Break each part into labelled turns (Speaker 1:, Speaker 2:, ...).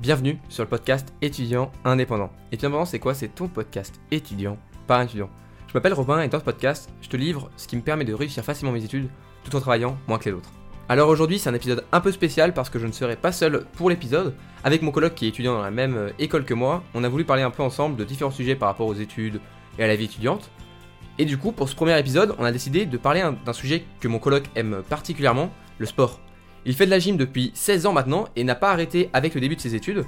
Speaker 1: Bienvenue sur le podcast étudiant indépendant. Étudiant indépendant, c'est quoi? C'est ton podcast étudiant, pas étudiant. Je m'appelle Robin et dans ce podcast, je te livre ce qui me permet de réussir facilement mes études tout en travaillant moins que les autres. Alors aujourd'hui, c'est un épisode un peu spécial parce que je ne serai pas seul pour l'épisode. Avec mon coloc qui est étudiant dans la même euh, école que moi, on a voulu parler un peu ensemble de différents sujets par rapport aux études et à la vie étudiante. Et du coup, pour ce premier épisode, on a décidé de parler d'un sujet que mon coloc aime particulièrement, le sport. Il fait de la gym depuis 16 ans maintenant et n'a pas arrêté avec le début de ses études.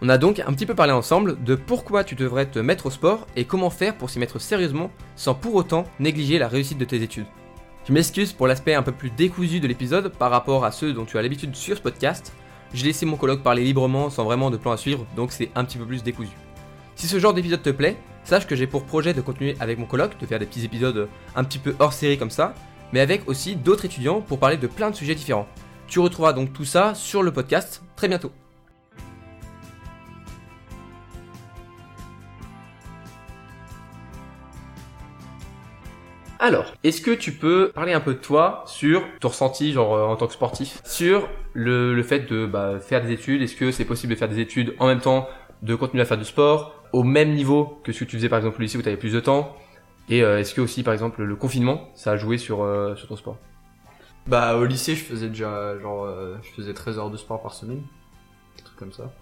Speaker 1: On a donc un petit peu parlé ensemble de pourquoi tu devrais te mettre au sport et comment faire pour s'y mettre sérieusement sans pour autant négliger la réussite de tes études. Je m'excuse pour l'aspect un peu plus décousu de l'épisode par rapport à ceux dont tu as l'habitude sur ce podcast. J'ai laissé mon colloque parler librement sans vraiment de plan à suivre, donc c'est un petit peu plus décousu. Si ce genre d'épisode te plaît, sache que j'ai pour projet de continuer avec mon colloque, de faire des petits épisodes un petit peu hors série comme ça, mais avec aussi d'autres étudiants pour parler de plein de sujets différents. Tu retrouveras donc tout ça sur le podcast très bientôt. Alors, est-ce que tu peux parler un peu de toi sur ton ressenti, genre euh, en tant que sportif, sur le, fait de bah, faire des études? Est-ce que c'est possible de faire des études en même temps, de continuer à faire du sport, au même niveau que ce que tu faisais par exemple au lycée où tu avais plus de temps? Et euh, est-ce que aussi par exemple le confinement, ça a joué sur, euh, sur ton sport?
Speaker 2: Bah au lycée je faisais déjà genre je faisais 13 heures de sport par semaine, un truc comme ça.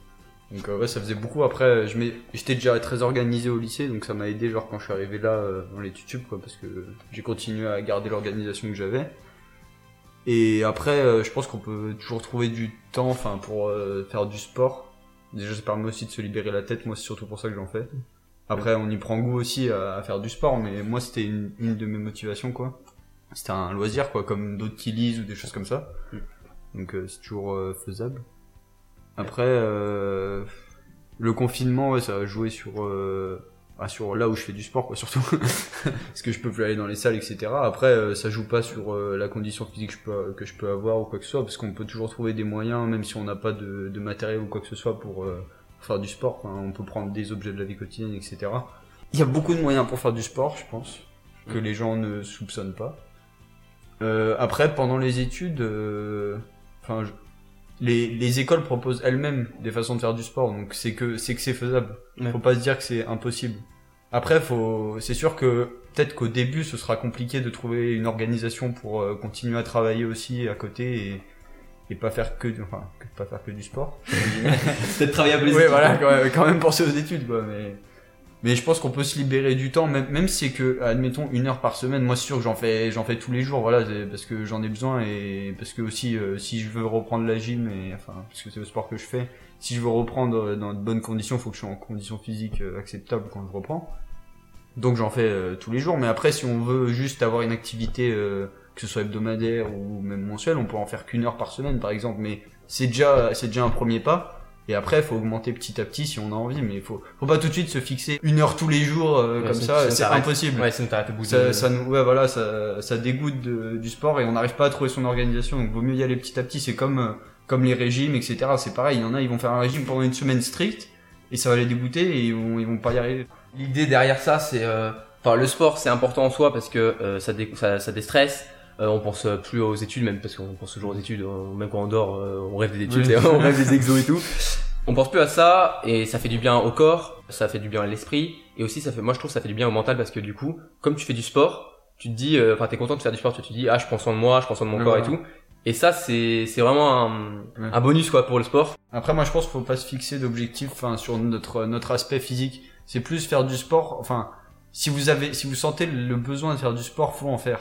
Speaker 2: Donc ouais ça faisait beaucoup. Après je j'étais déjà très organisé au lycée donc ça m'a aidé genre quand je suis arrivé là dans les tutubes quoi parce que j'ai continué à garder l'organisation que j'avais. Et après je pense qu'on peut toujours trouver du temps enfin pour faire du sport Déjà, ça permet aussi de se libérer la tête. Moi, c'est surtout pour ça que j'en fais. Après, on y prend goût aussi à, faire du sport, mais moi, c'était une, de mes motivations, quoi. C'était un loisir, quoi, comme d'autres qui lisent ou des choses comme ça. Mm. Donc, euh, c'est toujours euh, faisable. Après, euh, le confinement, ouais, ça a joué sur ah, sur là où je fais du sport quoi surtout parce que je peux plus aller dans les salles etc après euh, ça joue pas sur euh, la condition physique que je peux que je peux avoir ou quoi que ce soit parce qu'on peut toujours trouver des moyens même si on n'a pas de, de, matériel ou quoi que ce soit pour euh, faire du sport on peut prendre des objets de la vie quotidienne etc il y a beaucoup de moyens pour faire du sport je pense que les gens ne soupçonnent pas après pendant les études enfin les, les écoles proposent elles-mêmes des façons de faire du sport, donc c'est que c'est que c'est faisable. Faut pas se dire que c'est impossible. Après, faut, c'est sûr que peut-être qu'au début, ce sera compliqué de trouver une organisation pour euh, continuer à travailler aussi à côté et, et pas faire que, enfin, pas faire que du sport.
Speaker 1: peut-être travailler un peu
Speaker 2: Oui, voilà, quand même, quand même penser aux études, quoi. Mais mais je pense qu'on peut se libérer du temps, même, même si c'est que, admettons, une heure par semaine. Moi, c'est sûr que j'en fais, j'en fais tous les jours, voilà, parce que j'en ai besoin et parce que aussi, euh, si je veux reprendre la gym et enfin, parce que c'est le sport que je fais, si je veux reprendre dans de bonnes conditions, il faut que je sois en conditions physiques euh, acceptables quand je reprends. Donc j'en fais euh, tous les jours. Mais après, si on veut juste avoir une activité, que ce soit hebdomadaire ou même mensuelle, on peut en faire qu'une heure par semaine, par exemple. Mais c'est déjà, c'est déjà un premier pas. Et après, faut augmenter petit à petit si on a envie, mais faut, faut pas tout de suite se fixer une heure tous les jours euh, comme ça, c'est impossible.
Speaker 1: Ouais, sinon t'arrêtes
Speaker 2: ça, ça, ouais, voilà, ça, ça dégoûte de, du sport et on n'arrive pas à trouver son organisation, donc vaut mieux y aller petit à petit. C'est comme, euh, comme les régimes, etc. C'est pareil, il y en a, ils vont faire un régime pendant une semaine stricte et ça va les dégoûter et ils vont, ils vont pas y arriver.
Speaker 1: L'idée derrière ça, c'est, euh, enfin, le sport, c'est important en soi parce que euh, ça, dé ça, ça déstresse. Euh, on pense plus aux études même parce qu'on pense toujours aux études même quand on dort on rêve des études on rêve des exos et tout on pense plus à ça et ça fait du bien au corps, ça fait du bien à l'esprit et aussi ça fait, moi je trouve que ça fait du bien au mental parce que du coup, comme tu fais du sport, tu te dis, euh, enfin t'es content de faire du sport, tu te dis ah je prends soin de moi, je prends soin de mon corps et tout. Et ça c'est c'est vraiment un, un bonus quoi pour le sport.
Speaker 2: Après moi je pense qu'il faut pas se fixer d'objectifs enfin sur notre notre aspect physique. C'est plus faire du sport. Enfin si vous avez si vous sentez le besoin de faire du sport, faut en faire.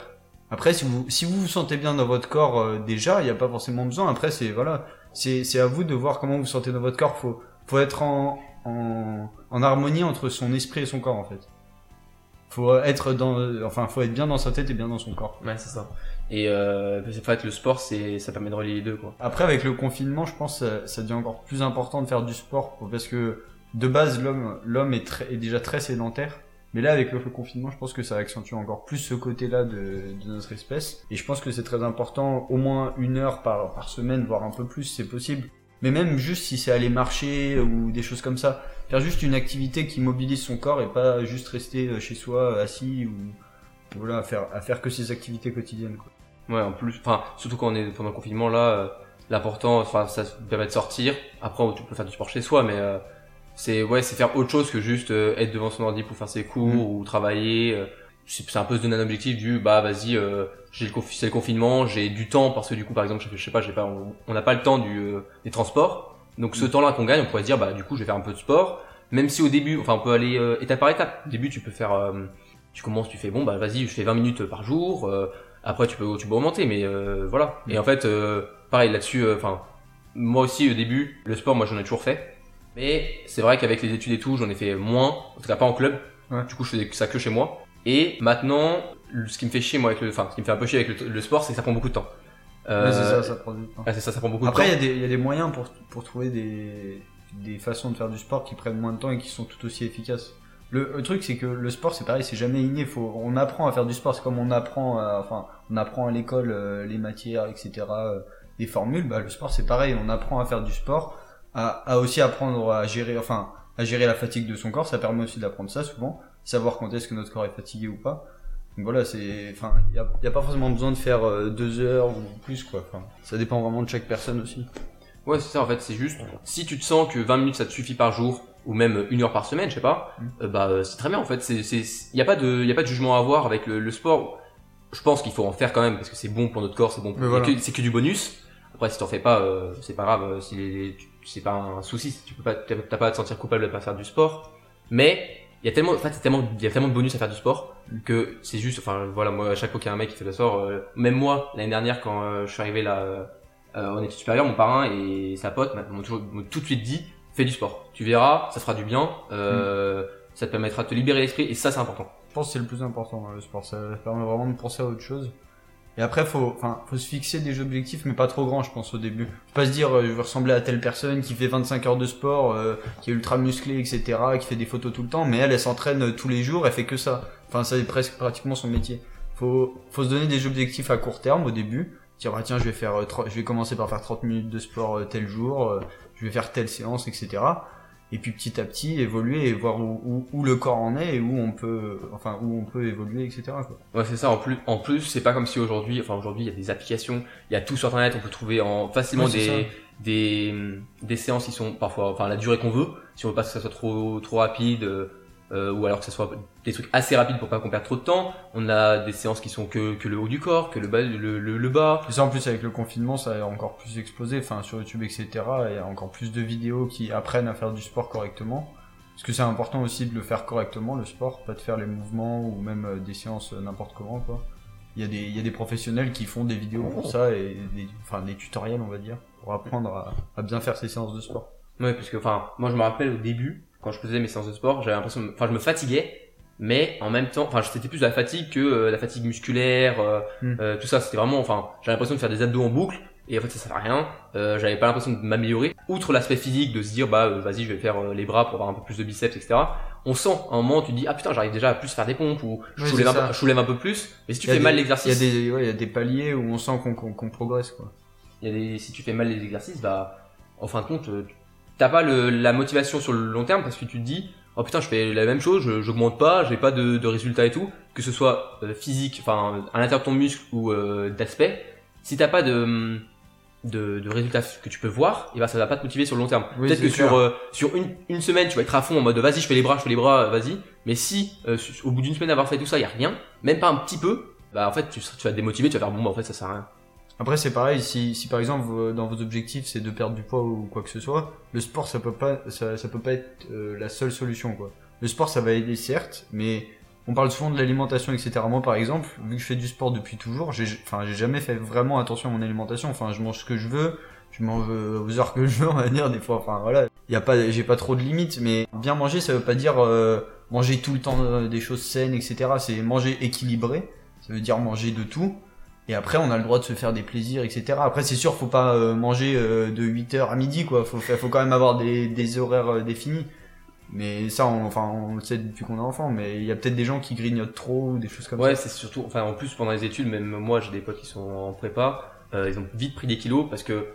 Speaker 2: Après si vous si vous vous sentez bien dans votre corps euh, déjà, il n'y a pas forcément besoin. Après c'est voilà c'est à vous de voir comment vous sentez dans votre corps. Faut faut être en, en, en harmonie entre son esprit et son corps en fait. Faut être dans enfin faut être bien dans sa tête et bien dans son corps.
Speaker 1: Ouais, c'est ça. Et euh, en fait, le sport, c'est, ça permet de relier les deux, quoi.
Speaker 2: Après, avec le confinement, je pense, ça, ça devient encore plus important de faire du sport, parce que de base, l'homme, l'homme est, très, est déjà très sédentaire. Mais là, avec le confinement, je pense que ça accentue encore plus ce côté-là de, de, notre espèce. Et je pense que c'est très important, au moins une heure par, par semaine, voire un peu plus, c'est possible. Mais même juste si c'est aller marcher ou des choses comme ça. Faire juste une activité qui mobilise son corps et pas juste rester euh, chez soi assis ou voilà, à faire, à faire que ses activités quotidiennes. Quoi.
Speaker 1: Ouais, en plus, enfin, surtout quand on est pendant le confinement là, euh, l'important, enfin, ça permet de sortir. Après, tu peux faire du sport chez soi, mais euh, c'est ouais, c'est faire autre chose que juste euh, être devant son ordi pour faire ses cours
Speaker 2: Mm.
Speaker 1: ou travailler. euh. c'est c'est un peu se donner un objectif du bah vas-y, euh, j'ai le confi- c'est le confinement, j'ai du temps parce que du coup par exemple, je, je sais pas, j'ai pas, on n'a pas le temps du euh, des transports. Donc ce
Speaker 2: Mm.
Speaker 1: temps-là qu'on gagne, on pourrait se dire bah du coup je vais faire un peu de sport. Même si au début, enfin on peut aller euh, étape par étape. Au début tu peux faire, euh, tu commences, tu fais bon bah vas-y, je fais 20 minutes par jour. euh, après tu peux tu peux augmenter, mais euh, voilà. Et en fait euh, pareil là-dessus, euh, enfin moi aussi au début le sport moi j'en ai toujours fait. Mais c'est vrai qu'avec les études et tout, j'en ai fait moins, en tout cas pas en club.
Speaker 2: Ouais.
Speaker 1: Du coup, je faisais ça que chez moi. Et maintenant, ce qui me fait chier moi avec le, enfin, ce qui me fait un peu chier avec le, le sport, c'est que ça prend beaucoup de temps. Euh,
Speaker 2: c'est ça, ça prend du temps.
Speaker 1: ouais, c'est ça, ça prend beaucoup
Speaker 2: Après,
Speaker 1: de
Speaker 2: y,
Speaker 1: temps.
Speaker 2: a des- il y a des moyens pour, pour trouver des, des façons de faire du sport qui prennent moins de temps et qui sont tout aussi efficaces. Le, le truc, c'est que le sport, c'est pareil, c'est jamais inné. Faut, on apprend à faire du sport. C'est comme on apprend, à, enfin, on apprend à l'école euh, les matières, etc., euh, les formules. Bah, le sport, c'est pareil. On apprend à faire du sport, à, à aussi apprendre à gérer, enfin, à gérer la fatigue de son corps. Ça permet aussi d'apprendre ça souvent, savoir quand est-ce que notre corps est fatigué ou pas. Donc voilà, c'est, enfin, il y a, pas forcément besoin de faire euh, deux heures ou plus, quoi. Enfin, ça dépend vraiment de chaque personne aussi.
Speaker 1: Ouais, c'est ça en fait, c'est juste, si tu te sens que 20 minutes ça te suffit par jour, ou même une heure par semaine, je sais pas,
Speaker 2: Mm.
Speaker 1: euh, bah euh, c'est très bien en fait. C'est, c'est, y a pas de, y a pas de jugement à avoir avec le, le sport. Je pense qu'il faut en faire quand même parce que c'est bon pour notre corps, c'est bon. Pour...
Speaker 2: Voilà.
Speaker 1: que- C'est que du bonus. Après, si t'en fais pas, euh, c'est pas grave. euh, c'est pas un souci. si Tu peux pas, t'as pas à te sentir coupable de pas faire du sport. Mais il y a tellement, en fait, c'est tellement, il y a tellement de bonus à faire du sport que c'est juste. Enfin, voilà, moi, à chaque fois qu'il y a un mec qui fait le sport, euh, même moi, l'année dernière, quand euh, je suis arrivé là euh, euh, en études supérieures, mon parrain et sa pote m'ont toujours m'ont tout de suite dit fais du sport. Tu verras, ça fera du bien. Euh, Ça te permettra de te libérer l'esprit et ça, c'est important.
Speaker 2: Je pense que c'est le plus important dans le sport. Ça permet vraiment de penser à autre chose. Et après, faut, enfin, faut se fixer des objectifs, mais pas trop grands, je pense, au début. Faut pas se dire, euh, je veux ressembler à telle personne qui fait 25 heures de sport, euh, qui est ultra musclée, etc., qui fait des photos tout le temps, mais elle, elle s'entraîne euh, tous les jours, elle fait que ça. Enfin, ça est presque pratiquement son métier. Faut, faut se donner des objectifs à court terme au début. Dire, ah, tiens, je vais faire, euh, je vais commencer par faire 30 minutes de sport tel jour, je vais faire telle séance, etc. Et puis petit à petit évoluer et voir où, où, où le corps en est et où on peut, enfin, où on peut évoluer, etc. Quoi.
Speaker 1: Ouais, c'est ça. En plus, en plus, c'est pas comme si aujourd'hui, enfin aujourd'hui, il y a des applications, il y a tout sur internet, on peut trouver en facilement
Speaker 2: Ouais,
Speaker 1: des, des des séances qui sont parfois, enfin la durée qu'on veut. Si on veut pas que ça soit trop trop rapide, euh, ou alors que ça soit des trucs assez rapides pour pas qu'on perde trop de temps. On a des séances qui sont que que le haut du corps, que le bas, le le, le bas.
Speaker 2: Et ça, en plus, avec le confinement, ça a encore plus explosé. Enfin, sur YouTube, etc., il y a encore plus de vidéos qui apprennent à faire du sport correctement. Parce que c'est important aussi de le faire correctement, le sport, pas de faire les mouvements ou même euh, des séances euh, n'importe comment, quoi. Il y, a des, il y a des professionnels qui font des vidéos pour ça et des, enfin, des tutoriels, on va dire, pour apprendre à, à bien faire ses séances de sport.
Speaker 1: Ouais, parce que enfin, moi je me rappelle au début, quand je faisais mes séances de sport, j'avais l'impression, enfin je me fatiguais, mais en même temps, enfin c'était plus de la fatigue que euh, la fatigue musculaire, euh,
Speaker 2: Mm.
Speaker 1: euh, tout ça. C'était vraiment, enfin, j'avais l'impression de faire des abdos en boucle. Et en fait, ça servait à rien. Euh, j'avais pas l'impression de m'améliorer. Outre l'aspect physique, de se dire, bah, euh, vas-y, je vais faire les bras pour avoir un peu plus de biceps, etc. On sent, à un moment, tu te dis, ah putain, j'arrive déjà à plus faire des pompes, ou je,
Speaker 2: Oui,
Speaker 1: soulève un, peu- je soulève un peu plus. Mais si tu fais
Speaker 2: des-
Speaker 1: mal
Speaker 2: Il y
Speaker 1: l'exercice,
Speaker 2: ouais, il y a des paliers où on sent qu'on qu'on qu'on progresse, quoi.
Speaker 1: il y a des, si tu fais mal les exercices, bah, en fin de compte, t'as pas le, la motivation sur le long terme parce que tu te dis, oh putain, je fais la même chose, je- j'augmente pas, j'ai pas de, de résultats et tout, que ce soit euh, physique, enfin, à l'intérieur de ton muscle ou euh, d'aspect. Si t'as pas de, de, de résultats que tu peux voir, et ben ça va pas te motiver sur le long terme.
Speaker 2: Oui,
Speaker 1: Peut-être que sur euh, sur une, une semaine, tu vas être à fond en mode vas-y, je fais les bras, je fais les bras, vas-y. Mais si euh, au bout d'une semaine d'avoir fait tout ça, il y a rien, même pas un petit peu, bah en fait tu, tu vas te démotiver, tu vas faire bon, bah en fait ça sert à rien.
Speaker 2: Après, c'est pareil, si, si par exemple, dans vos objectifs, c'est de perdre du poids ou quoi que ce soit, le sport, ça peut pas, ça, ça peut pas être euh, la seule solution, quoi. Le sport, ça va aider, certes, mais on parle souvent de l'alimentation, etc. Moi, par exemple, vu que je fais du sport depuis toujours, j'ai, enfin, j'ai jamais fait vraiment attention à mon alimentation. Enfin, je mange ce que je veux, je mange euh, aux heures que je veux, on va dire, des fois. Enfin, voilà. Y a pas, j'ai pas trop de limites, mais bien manger, ça veut pas dire euh, manger tout le temps euh, des choses saines, etc. C'est manger équilibré. Ça veut dire manger de tout. Et après, on a le droit de se faire des plaisirs, etc. Après, c'est sûr, faut pas euh, manger euh, de 8h à midi, quoi. Faut, faut quand même avoir des, des horaires euh, définis. Mais ça, on, enfin, on le sait depuis qu'on est enfant. Mais il y a peut-être des gens qui grignotent trop ou des choses comme
Speaker 1: Ouais,
Speaker 2: ça.
Speaker 1: c'est surtout, enfin, en plus, pendant les études, même moi, j'ai des potes qui sont en prépa, euh, ils ont vite pris des kilos parce que,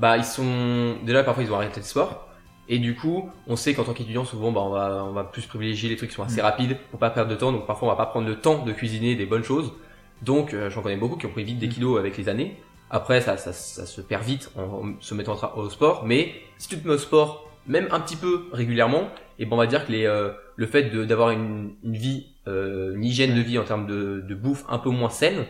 Speaker 1: bah, ils sont, déjà, parfois, ils ont arrêté le sport. Et du coup, on sait qu'en tant qu'étudiant, souvent, bah, on va, on va plus privilégier les trucs qui sont assez
Speaker 2: Mm.
Speaker 1: rapides pour pas perdre de temps. Donc, parfois, on va pas prendre le temps de cuisiner des bonnes choses. Donc, euh, j'en connais beaucoup qui ont pris vite des
Speaker 2: Mm.
Speaker 1: kilos avec les années. Après, ça, ça, ça se perd vite en, se mettant au sport. Mais si tu te mets au sport, même un petit peu régulièrement, et ben on va dire que les, euh, le fait d'avoir une, une vie, euh, une hygiène de vie en termes de, de bouffe un peu moins saine,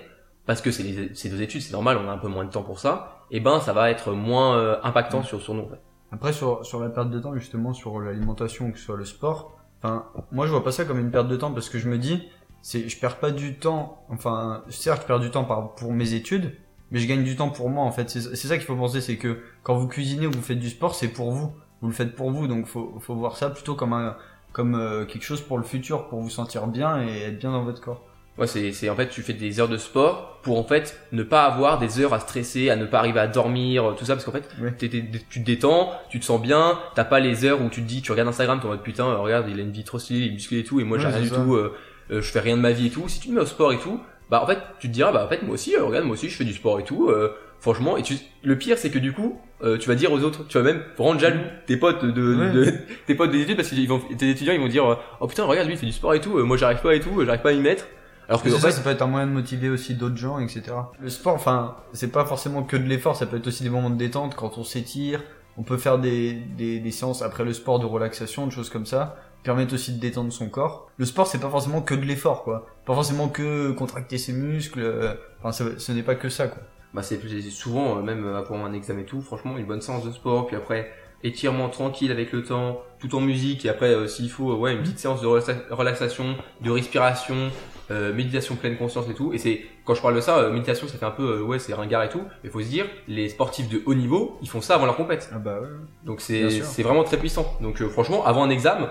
Speaker 1: parce que c'est nos études, c'est normal, on a un peu moins de temps pour ça, et ben ça va être moins euh, impactant sur, sur nous. en fait.
Speaker 2: Après, sur, sur la perte de temps, justement, sur l'alimentation, que ce soit le sport, enfin, moi, je vois pas ça comme une perte de temps parce que je me dis, c'est, je perds pas du temps, enfin, certes, je perds du temps par, pour mes études, mais je gagne du temps pour moi, en fait. C'est c'est ça qu'il faut penser, c'est que quand vous cuisinez ou vous faites du sport, c'est pour vous. Vous le faites pour vous, donc faut, faut voir ça plutôt comme un, comme euh, quelque chose pour le futur, pour vous sentir bien et être bien dans votre corps.
Speaker 1: Ouais, c'est, c'est en fait, tu fais des heures de sport pour en fait ne pas avoir des heures à stresser, à ne pas arriver à dormir, tout ça, parce qu'en fait,
Speaker 2: Ouais.
Speaker 1: tu te détends, tu te sens bien, t'as pas les heures où tu te dis, tu regardes Instagram, t'es en mode putain, euh, regarde, il a une vie trop stylée, il est musclé et tout, et moi j'ai
Speaker 2: Ouais,
Speaker 1: rien
Speaker 2: c'est
Speaker 1: du
Speaker 2: ça.
Speaker 1: tout, euh, je fais rien de ma vie et tout. Si tu te mets au sport et tout, bah en fait, tu te diras, bah en fait, moi aussi, euh, regarde, moi aussi, je fais du sport et tout, euh, franchement, et tu, le pire, c'est que du coup, euh, tu vas dire aux autres, tu vas même rendre jaloux tes potes de,
Speaker 2: Ouais.
Speaker 1: de- tes potes des études parce qu'ils vont, tes étudiants, ils vont dire, euh, oh putain, regarde, lui, il fait du sport et tout, euh, moi j'arrive pas et tout, euh, j'arrive pas à y mettre. Alors que en
Speaker 2: ça,
Speaker 1: fait,
Speaker 2: ça peut être un moyen de motiver aussi d'autres gens, etc. Le sport, enfin, c'est pas forcément que de l'effort, ça peut être aussi des moments de détente quand on s'étire. On peut faire des, des, des séances après le sport de relaxation, de choses comme ça, permettent aussi de détendre son corps. Le sport, c'est pas forcément que de l'effort, quoi. Pas forcément que contracter ses muscles. euh, Enfin, ce, ce n'est pas que ça, quoi.
Speaker 1: bah c'est souvent euh, même euh, pour un examen et tout franchement une bonne séance de sport puis après étirement tranquille avec le temps tout en musique et après euh, s'il faut euh, ouais une petite séance de relaxa- relaxation de respiration euh, méditation pleine conscience et tout et c'est quand je parle de ça euh, méditation ça fait un peu ouais c'est ringard et tout mais faut se dire les sportifs de haut niveau ils font ça avant leur compète
Speaker 2: Ah bah ouais.
Speaker 1: donc c'est c'est vraiment très puissant. Donc euh, franchement, avant un examen,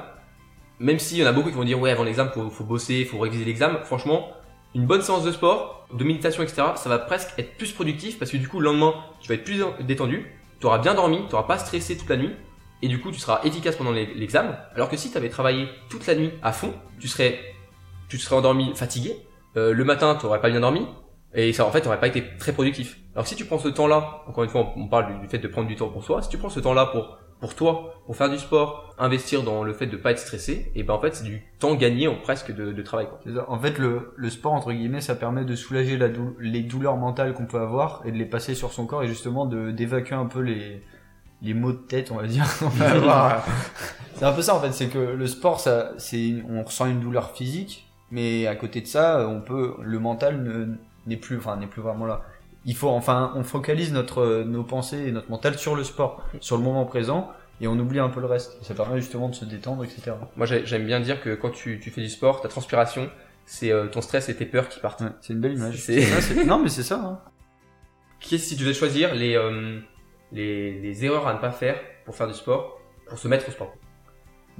Speaker 1: même s'il y en a beaucoup qui vont dire ouais avant l'examen faut, faut bosser, faut réviser l'examen, franchment, une bonne séance de sport, de méditation, etc., ça va presque être plus productif parce que du coup le lendemain tu vas être plus détendu, tu auras bien dormi, tu auras pas stressé toute la nuit. Et du coup, tu seras efficace pendant l'e- l'examen. Alors que si tu avais travaillé toute la nuit à fond, tu serais, tu serais endormi fatigué. Euh, le matin, tu aurais pas bien dormi. Et ça, en fait, t'aurais pas été très productif. Alors si tu prends ce temps-là, encore une fois, on parle du, du fait de prendre du temps pour soi. Si tu prends ce temps-là pour pour toi, pour faire du sport, investir dans le fait de pas être stressé, et ben en fait c'est du temps gagné en presque de, de travail. Quoi.
Speaker 2: Ça. En fait, le, le sport, entre guillemets, ça permet de soulager la dou- les douleurs mentales qu'on peut avoir et de les passer sur son corps et justement de d'évacuer un peu les, les maux de tête, on va dire. c'est un peu ça, en fait. C'est que le sport, ça, c'est, on ressent une douleur physique, mais à côté de ça, on peut, le mental ne- n'est plus, enfin, n'est plus vraiment là. Il faut, enfin, on focalise notre, nos pensées et notre mental sur le sport, sur le moment présent, et on oublie un peu le reste. Ça permet justement de se détendre, etc.
Speaker 1: Moi j'ai- j'aime bien dire que quand tu, tu fais du sport, ta transpiration, c'est euh, ton stress et tes peurs qui partent.
Speaker 2: Ouais, c'est une belle image.
Speaker 1: C'est-
Speaker 2: Ouais, c'est- non, mais c'est ça. Hein.
Speaker 1: Qu'est-ce si tu devais choisir les, euh, les les erreurs à ne pas faire pour faire du sport, pour se mettre au sport?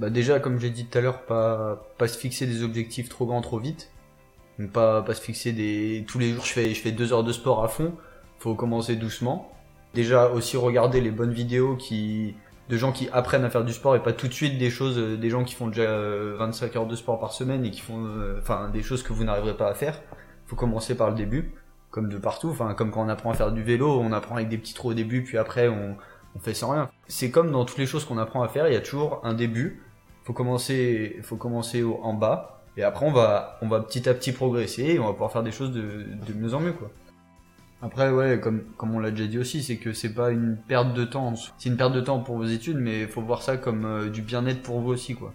Speaker 2: Bah déjà, comme j'ai dit tout à l'heure, pas, pas se fixer des objectifs trop grands trop vite. Donc pas, pas se fixer des... Tous les jours, je fais, je fais deux heures de sport à fond. Faut commencer doucement. Déjà, aussi regarder les bonnes vidéos qui de gens qui apprennent à faire du sport et pas tout de suite des choses, euh, des gens qui font déjà euh, 25 heures de sport par semaine et qui font, euh, enfin, des choses que vous n'arriverez pas à faire. Faut commencer par le début, comme de partout. Enfin, comme quand on apprend à faire du vélo, on apprend avec des petits trous au début, puis après on, on fait sans rien. C'est comme dans toutes les choses qu'on apprend à faire, il y a toujours un début. Faut commencer, faut commencer en bas, et après on va, on va petit à petit progresser, et on va pouvoir faire des choses de, de mieux en mieux, quoi. Après, ouais, comme, comme on l'a déjà dit aussi, c'est que c'est pas une perte de temps. C'est une perte de temps pour vos études, mais faut voir ça comme euh, du bien-être pour vous aussi, quoi.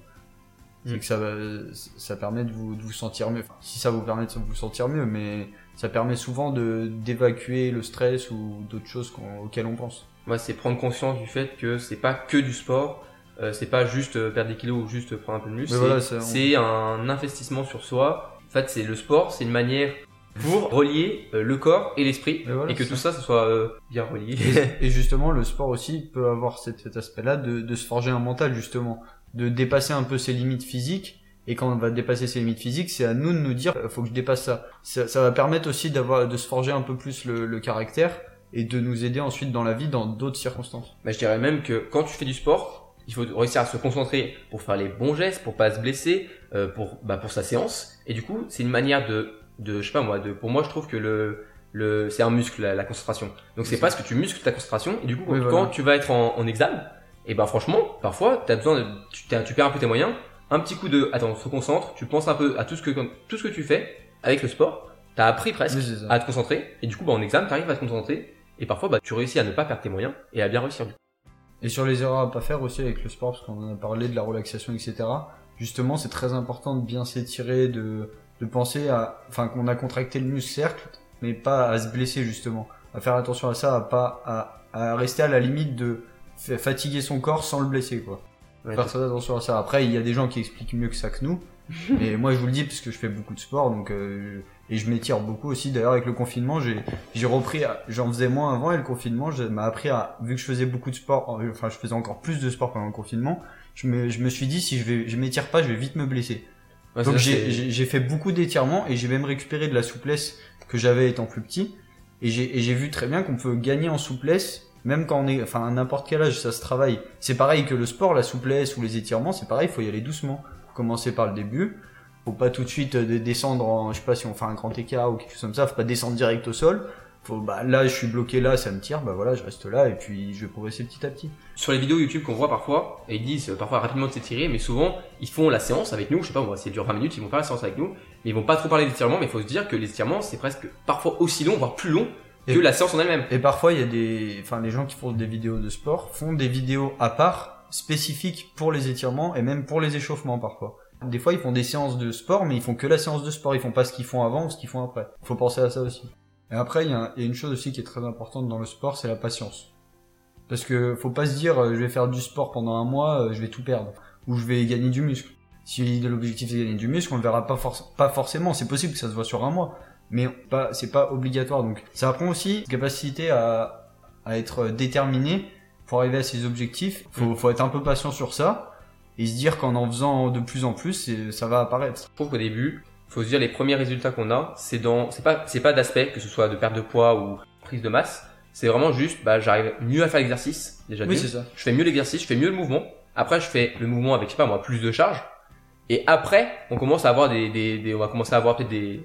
Speaker 2: C'est
Speaker 1: Mm.
Speaker 2: que ça, va- ça permet de vous, de vous sentir mieux. Enfin, si ça vous permet de vous sentir mieux, mais ça permet souvent de d'évacuer le stress ou d'autres choses auxquelles on pense.
Speaker 1: Moi, c'est prendre conscience du fait que c'est pas que du sport, euh, c'est pas juste euh, perdre des kilos ou juste prendre un peu de muscle,
Speaker 2: voilà, ça,
Speaker 1: c'est un investissement sur soi. En fait, c'est le sport, c'est une manière pour relier euh, le corps et l'esprit
Speaker 2: Et voilà,
Speaker 1: et que tout ça, ce soit euh, bien relié.
Speaker 2: Et justement, le sport aussi peut avoir cet, cet aspect-là de, de se forger un mental, justement. De dépasser un peu ses limites physiques. Et quand on va dépasser ses limites physiques, c'est à nous de nous dire, euh, faut que je dépasse ça. Ça, ça va permettre aussi d'avoir, de se forger un peu plus le, le caractère et de nous aider ensuite dans la vie, dans d'autres circonstances.
Speaker 1: Bah, je dirais même que quand tu fais du sport, il faut réussir à se concentrer pour faire les bons gestes, pour pas se blesser, euh, pour bah, pour sa séance. Et du coup, c'est une manière de de je sais pas moi, de pour moi je trouve que le le c'est un muscle la, la concentration. Donc c'est parce que tu muscles ta concentration et du coup
Speaker 2: Oui,
Speaker 1: quand
Speaker 2: voilà.
Speaker 1: tu vas être en, en examen, et ben franchement, parfois tu as besoin de tu, tu perds un peu tes moyens, un petit coup de attends, se concentre, tu penses un peu à tout ce que tout ce que tu fais avec le sport, t'as appris presque
Speaker 2: Oui,
Speaker 1: à te concentrer et du coup bah en examen t'arrives à te concentrer et parfois bah, tu réussis à ne pas perdre tes moyens et à bien réussir.
Speaker 2: Et sur les erreurs à pas faire aussi avec le sport, parce qu'on en a parlé de la relaxation, etc. Justement, c'est très important de bien s'étirer, de, de penser à, enfin, qu'on a contracté le muscle, cercle, mais pas à se blesser, justement. À faire attention à ça, à pas, à, à rester à la limite de fatiguer son corps sans le blesser, quoi.
Speaker 1: Ouais,
Speaker 2: Faire très attention à ça. Après, il y a des gens qui expliquent mieux que ça que nous. mais moi, je vous le dis parce que je fais beaucoup de sport, donc euh, et je m'étire beaucoup aussi. D'ailleurs, avec le confinement, j'ai j'ai repris. J'en faisais moins avant et le confinement je- m'a appris à vu que je faisais beaucoup de sport. euh, Enfin, je faisais encore plus de sport pendant le confinement. Je me je me suis dit si je vais je m'étire pas, je vais vite me blesser.
Speaker 1: Ouais,
Speaker 2: donc j'ai j'ai fait beaucoup d'étirements et j'ai même récupéré de la souplesse que j'avais étant plus petit. Et j'ai et j'ai vu très bien qu'on peut gagner en souplesse même quand on est, enfin à n'importe quel âge, ça se travaille. C'est pareil que le sport, la souplesse ou les étirements, c'est pareil, il faut y aller doucement. Faut commencer par le début. Faut pas tout de suite euh, de- descendre en, je sais pas si on fait un grand écart ou quelque chose comme ça, faut pas descendre direct au sol. Faut, bah là, je suis bloqué là, ça me tire, bah voilà, je reste là et puis je vais progresser petit à petit.
Speaker 1: Sur les vidéos YouTube qu'on voit parfois, et ils disent euh, parfois rapidement de s'étirer, mais souvent ils font la séance avec nous, je sais pas, moi, c'est dure 20 minutes, ils vont faire la séance avec nous, mais ils vont pas trop parler d'étirement, mais il faut se dire que les étirements c'est presque parfois aussi long, voire plus long que
Speaker 2: Et-
Speaker 1: la séance en elle-même.
Speaker 2: Et parfois, il y a des, enfin, les gens qui font des vidéos de sport font des vidéos à part, spécifiques pour les étirements et même pour les échauffements parfois. Des fois, ils font des séances de sport, mais ils font que la séance de sport. Ils font pas ce qu'ils font avant ou ce qu'ils font après. Faut penser à ça aussi. Et après, il y, il y a une chose aussi qui est très importante dans le sport, c'est la patience. Parce que faut pas se dire, euh, je vais faire du sport pendant un mois, euh, je vais tout perdre. Ou je vais gagner du muscle. Si l'objectif c'est gagner du muscle, on le verra pas, forc- pas forcément. C'est possible que ça se voit sur un mois mais pas c'est pas obligatoire donc ça apprend aussi une capacité à, à être déterminé pour arriver à ses objectifs faut, faut être un peu patient sur ça et se dire qu'en en faisant de plus en plus c'est- ça va apparaître
Speaker 1: Je trouve qu'au début, faut se dire les premiers résultats qu'on a, c'est dans, c'est pas, c'est pas d'aspect, que ce soit de perte de poids ou prise de masse, c'est vraiment juste, bah, j'arrive mieux à faire l'exercice, déjà d'une.
Speaker 2: ça
Speaker 1: je fais mieux l'exercice, je fais mieux le mouvement. Après, je fais le mouvement avec, je sais pas moi, plus de charge. Et après, on commence à avoir des, des, des- on va commencer à avoir peut-être des,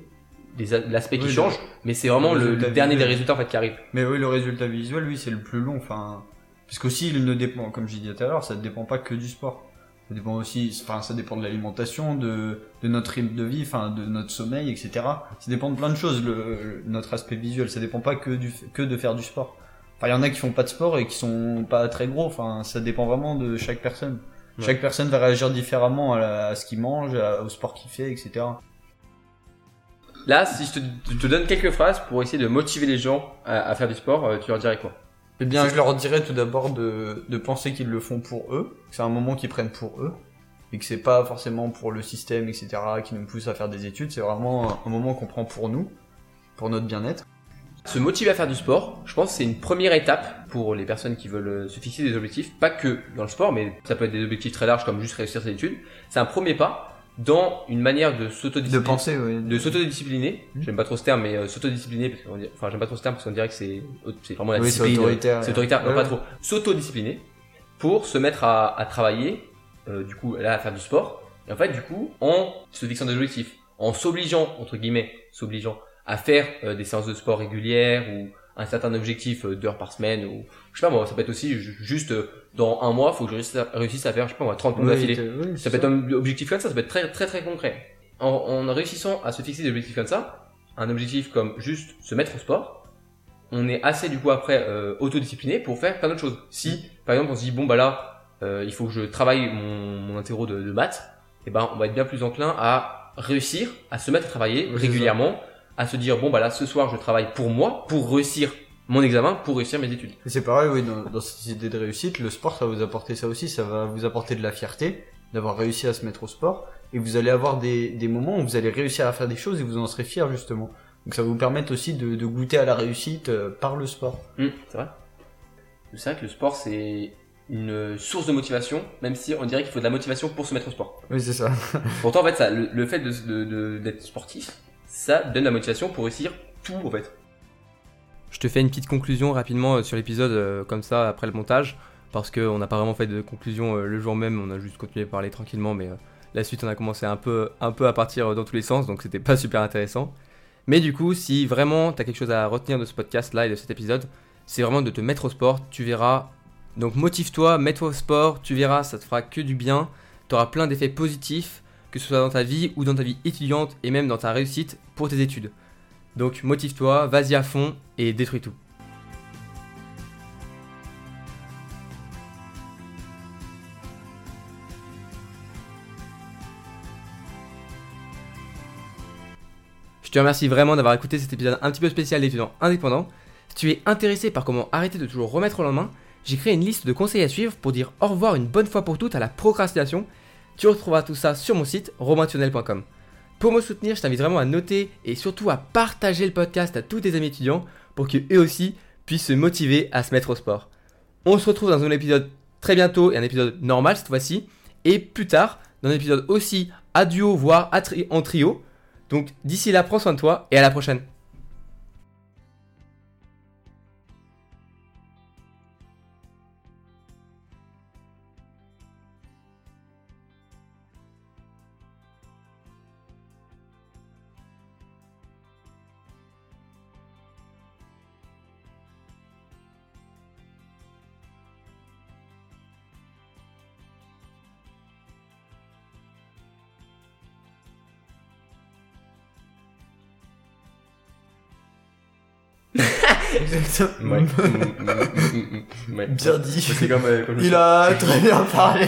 Speaker 1: des l'aspect qui
Speaker 2: Oui,
Speaker 1: change, mais c'est vraiment
Speaker 2: le
Speaker 1: dernier des résultats en fait qui arrive.
Speaker 2: mais oui le résultat visuel lui c'est le plus long enfin puisqu'aussi il ne dépend comme j'ai dit tout à l'heure ça ne dépend pas que du sport ça dépend aussi enfin ça dépend de l'alimentation de, de notre rythme de vie enfin de notre sommeil etc ça dépend de plein de choses le, le- notre aspect visuel. Ça dépend pas que du que de faire du sport. Enfin il y en a qui font pas de sport et qui sont pas très gros. Enfin ça dépend vraiment de chaque personne.
Speaker 1: Ouais.
Speaker 2: chaque personne va réagir différemment à, la- à ce qu'il mange à- au sport qu'il fait etc
Speaker 1: Là, si je te, je te donne quelques phrases pour essayer de motiver les gens à, à faire du sport, euh, tu leur dirais quoi?
Speaker 2: Eh bien, je leur dirais tout d'abord de, de penser qu'ils le font pour eux, que c'est un moment qu'ils prennent pour eux, et que c'est pas forcément pour le système, etc., qui nous pousse à faire des études, c'est vraiment un, un moment qu'on prend pour nous, pour notre bien-être.
Speaker 1: Se motiver à faire du sport, je pense que c'est une première étape pour les personnes qui veulent euh, se fixer des objectifs, pas que dans le sport, mais ça peut être des objectifs très larges comme juste réussir ses études. C'est un premier pas dans une manière de
Speaker 2: De
Speaker 1: s'autodiscipliner.
Speaker 2: penser, oui.
Speaker 1: de s'autodiscipliner.
Speaker 2: Mhm.
Speaker 1: J'aime pas trop ce terme, mais euh, s'autodiscipliner, parce qu'on dit- enfin j'aime pas trop ce terme parce qu'on dirait que c'est, c'est vraiment la
Speaker 2: Oui, c'est
Speaker 1: discipline. euh,
Speaker 2: autoritaire.
Speaker 1: C'est autoritaire, non
Speaker 2: Ouais,
Speaker 1: pas
Speaker 2: ouais.
Speaker 1: trop. S'autodiscipliner pour se mettre à, à travailler, euh, du coup là à faire du sport. Et en fait du coup en se fixant des objectifs, en s'obligeant entre guillemets, s'obligeant à faire euh, des séances de sport régulières ou un certain objectif euh, d'heures par semaine ou je sais pas moi ça peut être aussi ju- juste euh, dans un mois faut que je réussisse à, faire je sais pas moi 30 pompes
Speaker 2: Oui,
Speaker 1: d'affilée
Speaker 2: oui,
Speaker 1: ça peut être un objectif comme ça, ça peut être très très très concret. En, en réussissant à se fixer des objectifs comme ça, un objectif comme juste se mettre au sport, on est assez du coup après euh, autodiscipliné pour faire plein d'autres choses. Si par exemple on se dit bon bah là euh, il faut que je travaille mon, mon interro de, de maths, et ben on va être bien plus enclin à réussir à se mettre à travailler
Speaker 2: Oui,
Speaker 1: régulièrement, à se dire bon bah là ce soir je travaille pour moi, pour réussir mon examen, pour réussir mes études.
Speaker 2: Et c'est pareil, oui, dans, dans cette idée de réussite, le sport, ça va vous apporter ça aussi, ça va vous apporter de la fierté d'avoir réussi à se mettre au sport, et vous allez avoir des, des moments où vous allez réussir à faire des choses et vous en serez fier justement. Donc ça va vous permettre aussi de, de goûter à la réussite euh, par le sport.
Speaker 1: Hum, c'est vrai. C'est vrai que le sport c'est une source de motivation, même si on dirait qu'il faut de la motivation pour se mettre au sport.
Speaker 2: Oui, c'est ça.
Speaker 1: Pourtant, en fait, ça, le, le fait de, de- de- d'être sportif, ça donne la motivation pour réussir tout, en fait. Je te fais une petite conclusion rapidement euh, sur l'épisode, euh, comme ça, après le montage, parce qu'on n'a pas vraiment fait de conclusion euh, le jour même, on a juste continué à parler tranquillement, mais la suite, on a commencé un peu, un peu à partir dans tous les sens, donc c'était pas super intéressant. Mais du coup, si vraiment tu as quelque chose à retenir de ce podcast-là et de cet épisode, c'est vraiment de te mettre au sport, tu verras. Donc motive-toi, mets-toi au sport, tu verras, ça te fera que du bien, tu auras plein d'effets positifs, que ce soit dans ta vie ou dans ta vie étudiante et même dans ta réussite pour tes études. Donc motive-toi, vas-y à fond et détruis tout. Je te remercie vraiment d'avoir écouté cet épisode un petit peu spécial d'étudiants indépendants. Si tu es intéressé par comment arrêter de toujours remettre au lendemain, j'ai créé une liste de conseils à suivre pour dire au revoir une bonne fois pour toutes à la procrastination tu retrouveras tout ça sur mon site romaintunnel.com. Pour me soutenir, je t'invite vraiment à noter et surtout à partager le podcast à tous tes amis étudiants pour qu'eux aussi puissent se motiver à se mettre au sport. On se retrouve dans un épisode très bientôt et un épisode normal cette fois-ci. Et plus tard, dans un épisode aussi à duo, voire en trio. Donc d'ici là, prends soin de toi et à la prochaine.
Speaker 2: Exactement.
Speaker 1: Ouais.
Speaker 2: Bien dit.
Speaker 1: C'est comme, euh, comme je,
Speaker 2: Il a très bien parlé.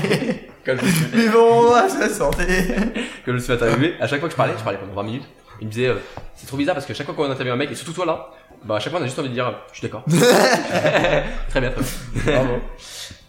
Speaker 1: comme je, suis-
Speaker 2: Mais bon, à sa santé.
Speaker 1: comme je suis interviewé, à chaque fois que je parlais, je parlais pendant 20 minutes. Il me disait, euh, c'est trop bizarre parce que chaque fois qu'on interviewe un mec, et surtout toi là, bah à chaque fois on a juste envie de dire, euh, je suis d'accord. très bien, très bien.
Speaker 2: Bravo.